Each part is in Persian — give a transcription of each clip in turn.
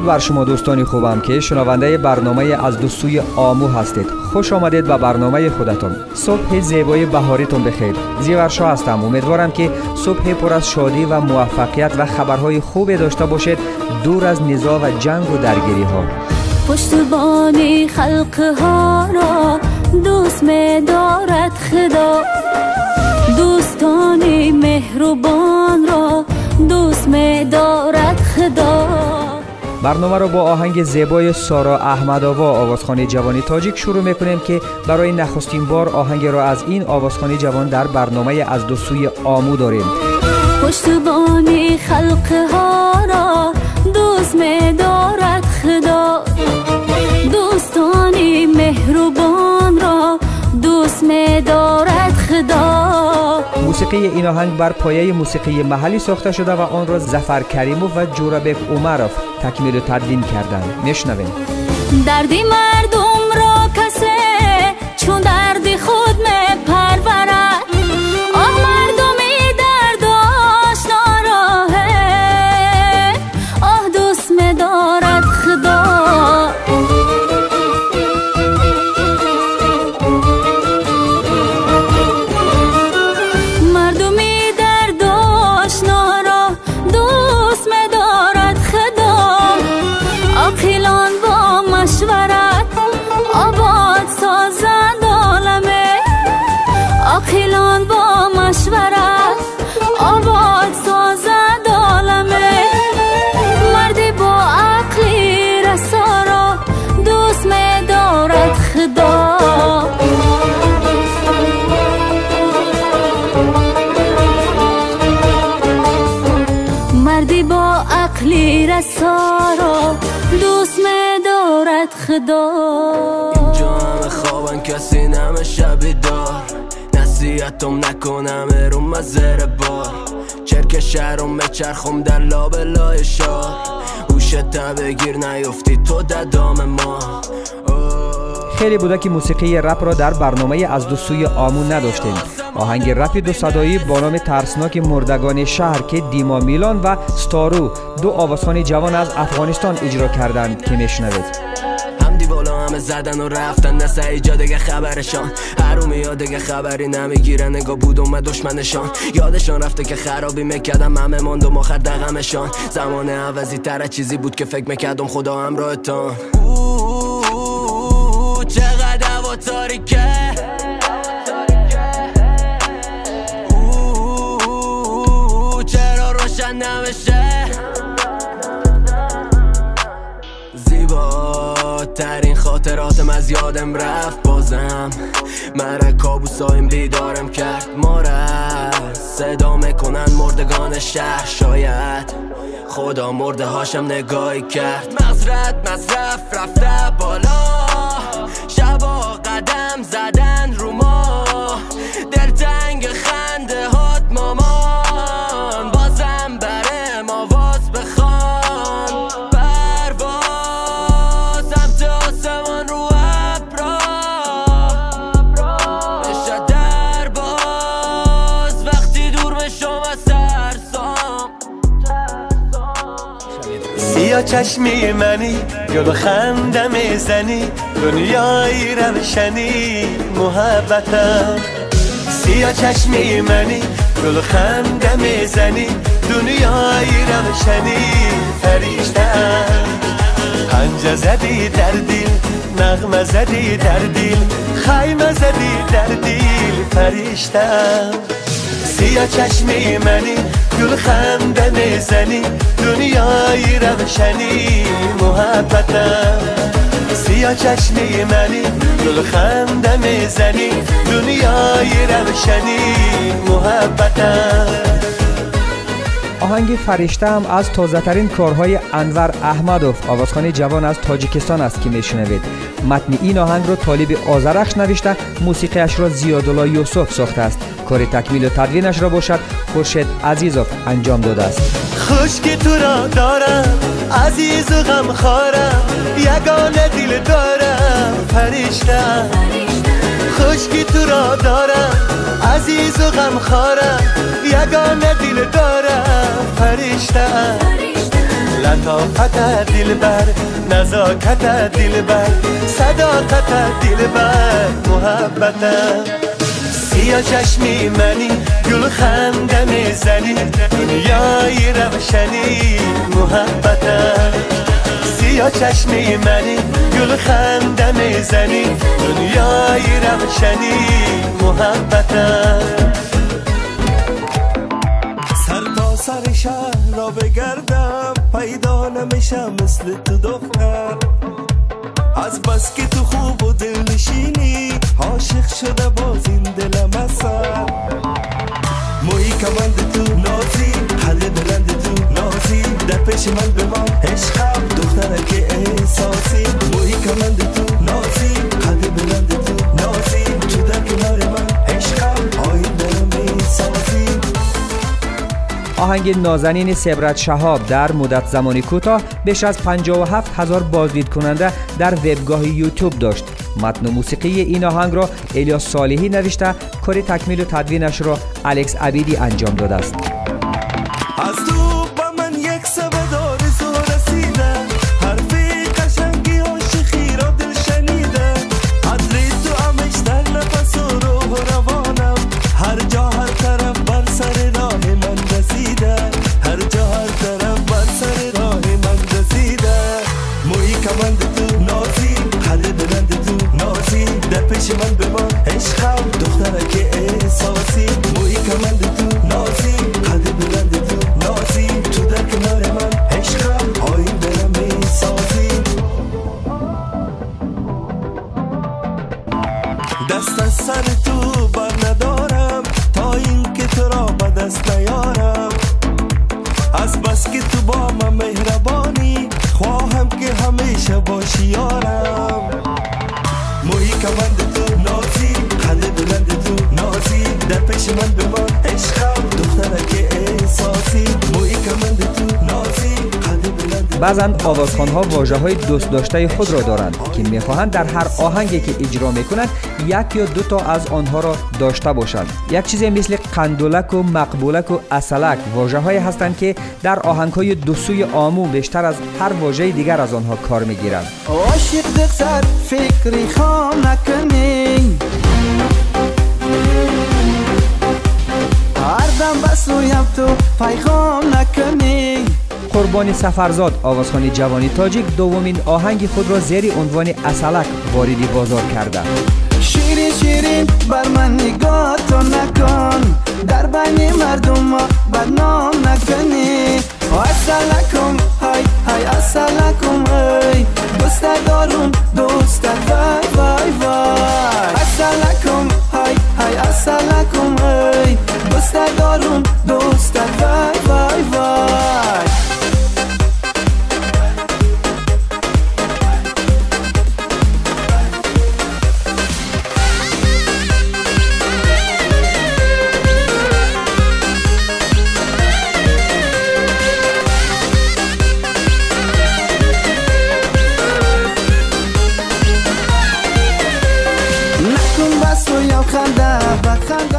درود بر شما دوستانی خوبم که شنونده برنامه از دو سوی آمو هستید. خوش آمدید به برنامه خودتون. صبح زیبای بهاریتون بخیر. زیورشا هستم. امیدوارم که صبح پر از شادی و موفقیت و خبرهای خوبی داشته باشید. دور از نزاع و جنگ و درگیری ها پشتبانی خلق ها را دوست می دارد خدا. دوستانی مهربان را دوست می دارد خدا. برنامه را با آهنگ زیبای سارا احمدآوا آوازخانی جوانی تاجیک شروع می‌کنیم که برای نخستین بار آهنگ را از این آوازخانی جوان در برنامه از دو سوی آمو داریم. پشتبانی خلق ها را دوست می دارد خدا. دوستانی مهربان را دوست می دارد خدا. موسیقی این آهنگ بر پایه موسیقی محلی ساخته شده و آن را زفر کریموف و جورابک اومروف تکمیل و تدوین کردند میشنویم دردی مردم خدا. اینجا همه خوابن کسی نمه شبی دار نصیحتم نکنم ارون مزر بار. چرک شهرم بچرخم در لابلای شار. هوشت بگیر نیفتی تو ددام ما. اوه. خیلی بوده که موسیقی رپ را در برنامه از دو سوی آمو نداشتیم. آهنگ رپ دو صدایی با نام ترسناک مردگان شهر که دیما میلان و ستارو دو آوازخوان جوان از افغانستان اجرا کردند که میشنوید. دیوالا همه زدن و رفتن نسه ایجا دیگه خبرشان. هرومی یا دیگه خبری نمی‌گیره نگاه بودم و دشمنشان. یادشان رفته که خرابی می‌کردم همه ماندم آخر دقمشان زمان عوضی تره چیزی بود که فکر می‌کردم خدا همراهتان چقدر هوا تاریکه. چرا روشن نمیشه؟ زیباترین خاطراتم از یادم رفت. بازم من کابوسایم بیدارم کرد. ما صدا می‌کنن مردگان شهر. شاید خدا مرده هاشم نگاهی کرد. مزرد مصرف رفته بالا. شبا قدم زدن رو ما. دلتنگ سیا چشمی منی گل خنده می‌زنی دنیای روشنی محبتم. سیا چشمی منی گل خنده می‌زنی دنیای روشنی فرشتم. پنجه زدی در دل نغمه زدی در دل خیمه زدی در دل فرشتم. سیا چشمی منی گل خنده می‌زنی. دنیای روشنی محبتم. سیا چشمی منی گل خنده می‌زنی. دنیای روشنی محبتم. آهنگ فرشته هم از تازه ترین کارهای انور احمدوف. آوازخوان جوان از تاجیکستان است که میشنوید. متن این آهنگ را طالب آزرخش نوشته موسیقیش را زیادالله یوسف ساخته است. کار تکمیل و تدوینش را باشد خورشید عزیزوف انجام داده است. خوش که تو را دارم عزیز و غمخوارم یگانه دل دارم فرشتم خوش که تو را دارم عزیز و غمخوارم یگانه دل دارم فرشتم لطافت دلبر نزاکت دلبر صداقت دلبر محبتم سیا چشمی منی گل خنده می‌زنی دنیای روشنی محبتم. سیا چشمی منی گل خنده می‌زنی دنیای روشنی محبتم. سر شهر را بگردم پیدا نمیشم مثل تو دختر. از بس که تو خوب و دل نشینی عاشق شده باز این دلم اثر موی کمند تو نازی حل بلند تو نازی. در پیش من بمان عشقم دختره که احساسی. موی کمند تو نازی حل بلند تو نازی. تو در کنار من عشقم آین دلم سازی آهنگ نازنین سبرت شهاب در مدت زمانی کوتاه بیش از 57 هزار بازدید کننده در وبگاه یوتیوب داشت. متن و موسیقی این آهنگ را الیاس صالحی نوشته. کار تکمیل و تدوینش را الکس عبیدی انجام داده است. از پیش من بمان عشقم دختره که احساسی. موی کمند تو نازی. بعضا آوازخوانها واجه های دوست داشته خود را دارند که می‌خواهند در هر آهنگی که اجرا می‌کنند یک یا دو تا از آنها را داشته باشند. یک چیزی مثل قندولک و مقبولک و اصلک واجه هایی هستند که در آهنگ های دو سوی آمو بیشتر از هر واژه دیگر از آنها کار می‌گیرند. عاشق دختر فکری خام نکنی. هر دم بسویم تو پیغام نکنی. قربانی سفرزاد آوازخوان جوانی تاجیک دومین آهنگ خود را زیر عنوان اصلک واردی بازار کرده. شیرین شیرین بر من نگاه تو نکن. در بین مردم ما بدنام نکنی. اصلکم های های اصلکم های دوست دارم دوست وای وای وای. اصلکم های های اصلکم های دوست دارم دوست وای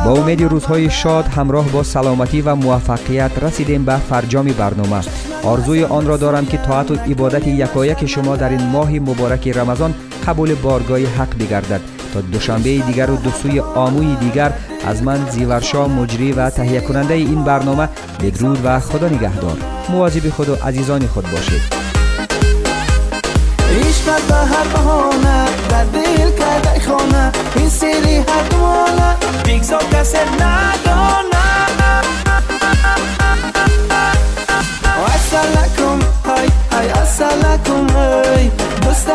با امید روزهای شاد همراه با سلامتی و موفقیت رسیدیم به فرجام برنامه. آرزوی آن را دارم که طاعت و عبادت یکایک شما در این ماه مبارک رمضان قبول بارگاه حق بگردد. تا دوشنبه دیگر و دو سوی آموی دیگر از من زیورشا مجری و تهیه کننده این برنامه بدرود و خدا نگهدار. مواظب خود و عزیزان خود باشید. عشقت به هر بهانه در دل کرده خانه این سری هر دوانه بگذار کسی ندانه اصلکم های های اصلکم های دوست